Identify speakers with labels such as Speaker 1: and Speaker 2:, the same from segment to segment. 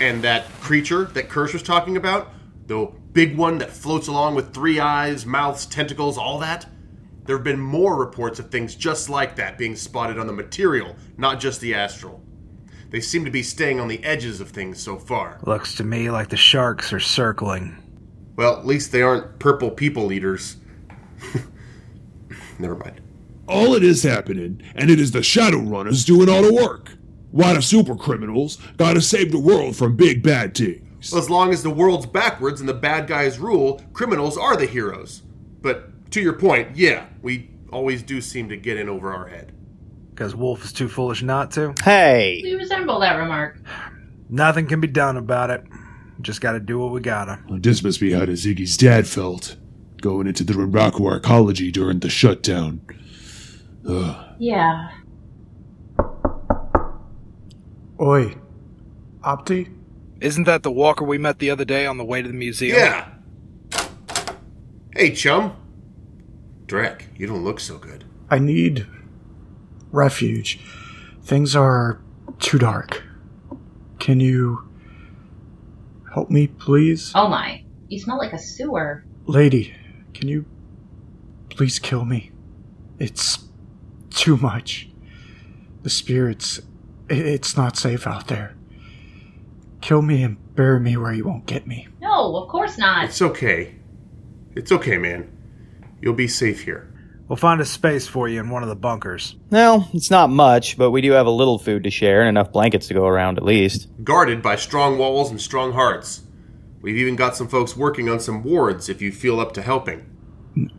Speaker 1: And that creature that Kirsch was talking about, the big one that floats along with three eyes, mouths, tentacles, all that, there have been more reports of things just like that being spotted on the material, not just the astral. They seem to be staying on the edges of things so far.
Speaker 2: Looks to me like the sharks are circling.
Speaker 1: Well, at least they aren't purple people eaters. Never mind.
Speaker 3: All it is happening, and it is the Shadowrunners doing all the work. Why the super criminals gotta save the world from big bad things.
Speaker 1: Well, as long as the world's backwards and the bad guys rule, criminals are the heroes. But to your point, yeah, we always do seem to get in over our head.
Speaker 2: Because Wolf is too foolish not to.
Speaker 4: Hey!
Speaker 5: We resemble that remark.
Speaker 2: Nothing can be done about it. Just gotta do what we gotta.
Speaker 3: This must be how the Ziggy's dad felt, going into the Renraku arcology during the shutdown. Ugh.
Speaker 5: Yeah.
Speaker 6: Oi. Opti?
Speaker 2: Isn't that the walker we met the other day on the way to the museum?
Speaker 1: Yeah. Hey, chum. Drek, you don't look so good.
Speaker 6: I need refuge. Things are too dark. Can you help me, please?
Speaker 5: Oh my. You smell like a sewer.
Speaker 6: Lady, can you please kill me? It's too much. The spirits, it's not safe out there. Kill me and bury me where you won't get me.
Speaker 5: No, of course not.
Speaker 1: It's okay. It's okay, man. You'll be safe here.
Speaker 2: We'll find a space for you in one of the bunkers.
Speaker 4: Well, it's not much, but we do have a little food to share and enough blankets to go around at least.
Speaker 1: Guarded by strong walls and strong hearts. We've even got some folks working on some wards if you feel up to helping.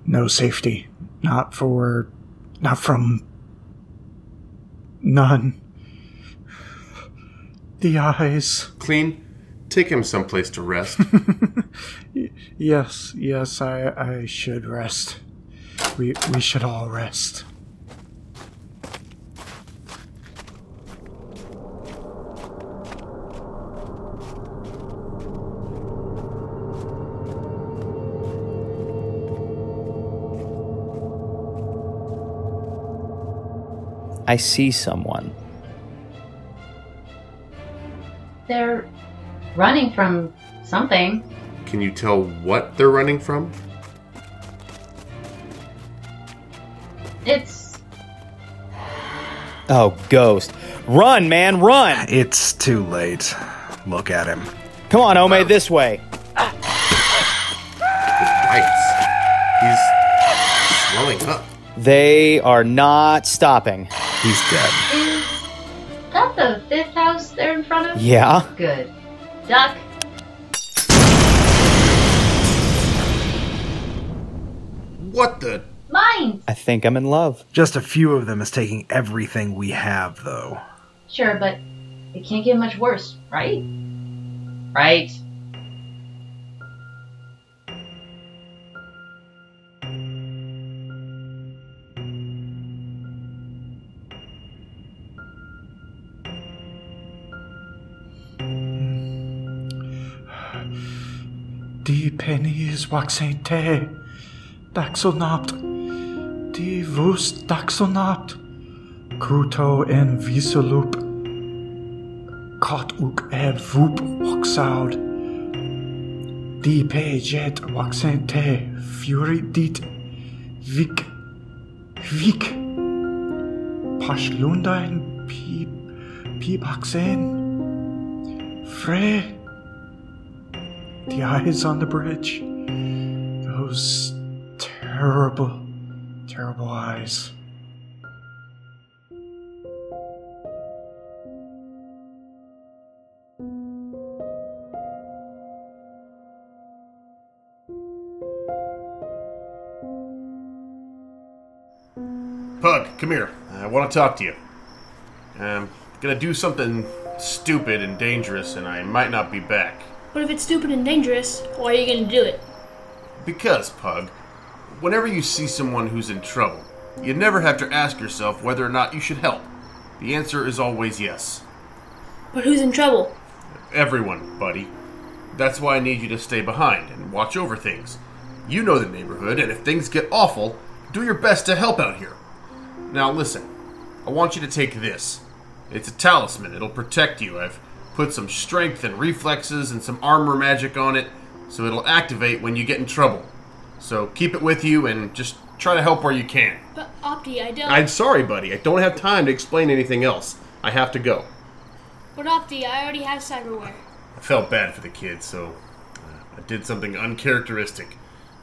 Speaker 6: No safety. Not for. Not from. None. The eyes.
Speaker 1: Clean, take him someplace to rest.
Speaker 6: Yes, yes, I, I should rest. We, we should all rest.
Speaker 4: I see someone.
Speaker 5: They're running from something.
Speaker 1: Can you tell what they're running from?
Speaker 5: It's
Speaker 4: Oh, ghost. Run, man, run!
Speaker 2: It's too late. Look at him.
Speaker 4: Come on, Ome, this way.
Speaker 1: Bites. He's swelling up.
Speaker 4: They are not stopping.
Speaker 2: He's dead.
Speaker 5: is that the fifth house there in front of?
Speaker 4: Yeah?
Speaker 5: Good. Duck.
Speaker 1: What the?
Speaker 5: Mine.
Speaker 4: I think I'm in love.
Speaker 2: Just a few of them is taking everything we have, though.
Speaker 5: Sure, but it can't get much worse, right? Right.
Speaker 6: Die pennies waxente. Daxonapt. Die vus daxonapt. Cruto en visolup. Cot uk ed vup waxaud. Die pe jet waxente. Fury dit. Vic. Vic. Pashlundain pi. Pi baxen. Frey. The eyes on the bridge. Those terrible, terrible eyes.
Speaker 1: Pug, come here. I want to talk to you. I'm gonna do something stupid and dangerous, and I might not be back.
Speaker 7: But if it's stupid and dangerous, why are you gonna do it?
Speaker 1: Because, Pug, whenever you see someone who's in trouble, you never have to ask yourself whether or not you should help. The answer is always yes.
Speaker 7: But who's in trouble?
Speaker 1: Everyone, buddy. That's why I need you to stay behind and watch over things. You know the neighborhood, and if things get awful, do your best to help out here. Now, listen, I want you to take this. It's a talisman, it'll protect you. I've put some strength and reflexes and some armor magic on it, so it'll activate when you get in trouble. So keep it with you and just try to help where you can.
Speaker 7: But Opti, I don't.
Speaker 1: I'm sorry, buddy. I don't have time to explain anything else. I have to go.
Speaker 7: But Opti, I already have cyberware.
Speaker 1: I felt bad for the kid, so uh, I did something uncharacteristic.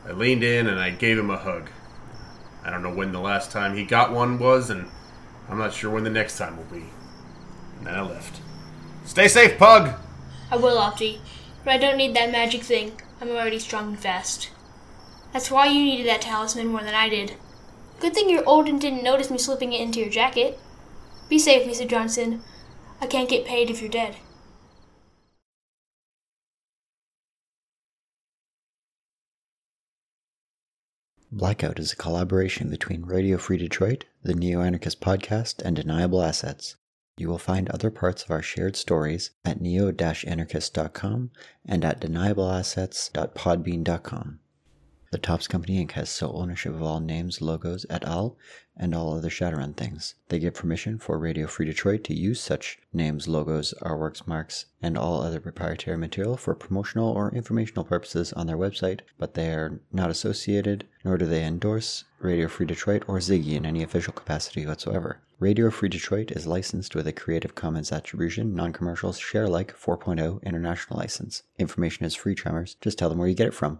Speaker 1: I leaned in and I gave him a hug. I don't know when the last time he got one was, and I'm not sure when the next time will be. And then I left. Stay safe, Pug!
Speaker 7: I will, Opti. But I don't need that magic thing. I'm already strong and fast. That's why you needed that talisman more than I did. Good thing you're old and didn't notice me slipping it into your jacket. Be safe, Mr. Johnson. I can't get paid if you're dead.
Speaker 8: Blackout is a collaboration between Radio Free Detroit, the Neo Anarchist podcast, and Deniable Assets. You will find other parts of our shared stories at neo-anarchist.com and at deniableassets.podbean.com. The Topps Company Inc. has sole ownership of all names, logos, et al., and all other Shadowrun things. They give permission for Radio Free Detroit to use such names, logos, artworks, marks, and all other proprietary material for promotional or informational purposes on their website, but they are not associated, nor do they endorse Radio Free Detroit or Ziggy in any official capacity whatsoever. Radio Free Detroit is licensed with a Creative Commons Attribution, Non-Commercial, Share Alike 4.0 International License. Information is free, Tremors. Just tell them where you get it from.